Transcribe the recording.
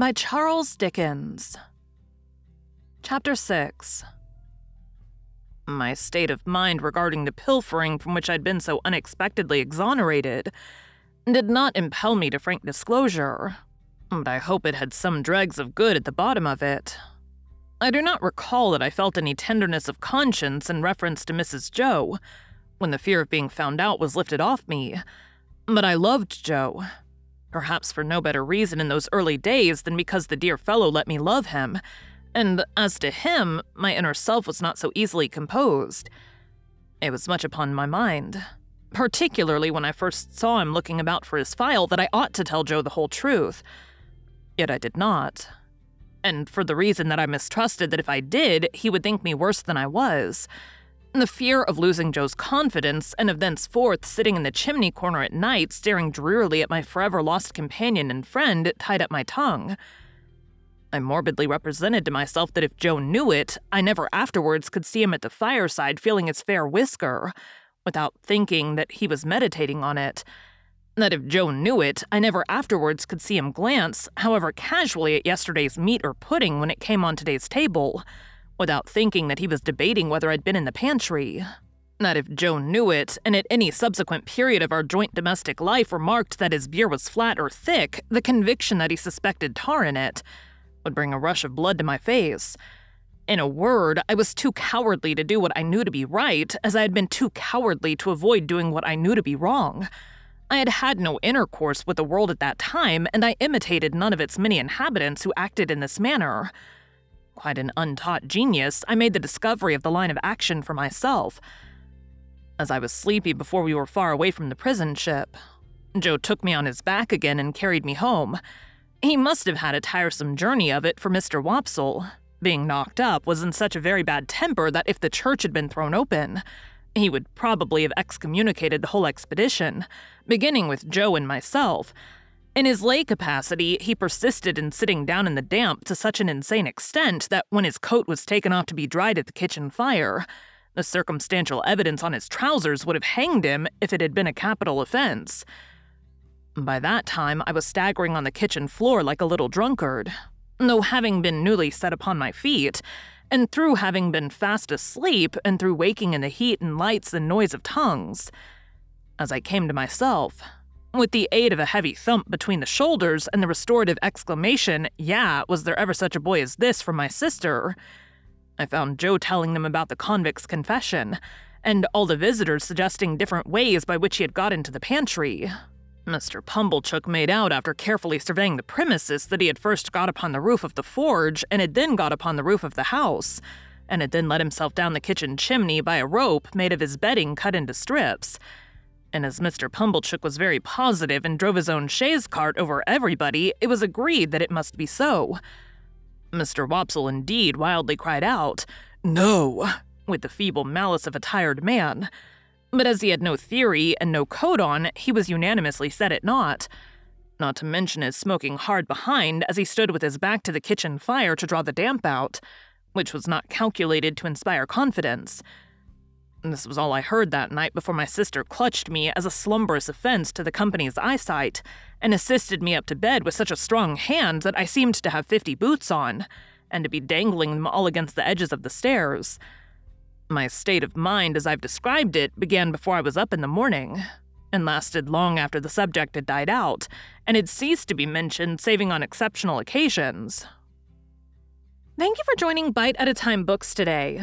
by Charles Dickens. Chapter 6 My state of mind regarding the pilfering from which I'd been so unexpectedly exonerated did not impel me to frank disclosure, but I hope it had some dregs of good at the bottom of it. I do not recall that I felt any tenderness of conscience in reference to Mrs. Joe when the fear of being found out was lifted off me, but I loved Joe perhaps for no better reason in those early days than because the dear fellow let me love him. And as to him, my inner self was not so easily composed. It was much upon my mind, particularly when I first saw him looking about for his file, that I ought to tell Joe the whole truth. Yet I did not. And for the reason that I mistrusted that if I did, he would think me worse than I was. The fear of losing Joe's confidence, and of thenceforth sitting in the chimney corner at night staring drearily at my forever lost companion and friend, tied up my tongue. I morbidly represented to myself that if Joe knew it, I never afterwards could see him at the fireside feeling his fair whisker, without thinking that he was meditating on it. That if Joe knew it, I never afterwards could see him glance, however casually, at yesterday's meat or pudding when it came on today's table without thinking that he was debating whether I'd been in the pantry. That if Joe knew it, and at any subsequent period of our joint domestic life remarked that his beer was flat or thick, the conviction that he suspected tar in it would bring a rush of blood to my face. In a word, I was too cowardly to do what I knew to be right, as I had been too cowardly to avoid doing what I knew to be wrong. I had had no intercourse with the world at that time, and I imitated none of its many inhabitants who acted in this manner. Quite an untaught genius, I made the discovery of the line of action for myself. As I was sleepy before we were far away from the prison ship, Joe took me on his back again and carried me home. He must have had a tiresome journey of it, for Mr. Wopsle, being knocked up, was in such a very bad temper that if the church had been thrown open, he would probably have excommunicated the whole expedition, beginning with Joe and myself, in his lay capacity, he persisted in sitting down in the damp to such an insane extent that when his coat was taken off to be dried at the kitchen fire, the circumstantial evidence on his trousers would have hanged him if it had been a capital offense. By that time, I was staggering on the kitchen floor like a little drunkard, though having been newly set upon my feet, and through having been fast asleep, and through waking in the heat and lights and noise of tongues. As I came to myself, with the aid of a heavy thump between the shoulders and the restorative exclamation, Yeah, was there ever such a boy as this from my sister? I found Joe telling them about the convict's confession, and all the visitors suggesting different ways by which he had got into the pantry. Mr. Pumblechook made out after carefully surveying the premises that he had first got upon the roof of the forge and had then got upon the roof of the house, and had then let himself down the kitchen chimney by a rope made of his bedding cut into strips and as Mr. Pumblechook was very positive and drove his own chaise cart over everybody, it was agreed that it must be so. Mr. Wopsle indeed wildly cried out, No, with the feeble malice of a tired man. But as he had no theory and no coat on, he was unanimously set at naught. Not to mention his smoking hard behind as he stood with his back to the kitchen fire to draw the damp out, which was not calculated to inspire confidence. This was all I heard that night before my sister clutched me as a slumberous offense to the company's eyesight and assisted me up to bed with such a strong hand that I seemed to have 50 boots on, and to be dangling them all against the edges of the stairs. My state of mind, as I've described it, began before I was up in the morning, and lasted long after the subject had died out, and had ceased to be mentioned saving on exceptional occasions. Thank you for joining Bite at a Time Books today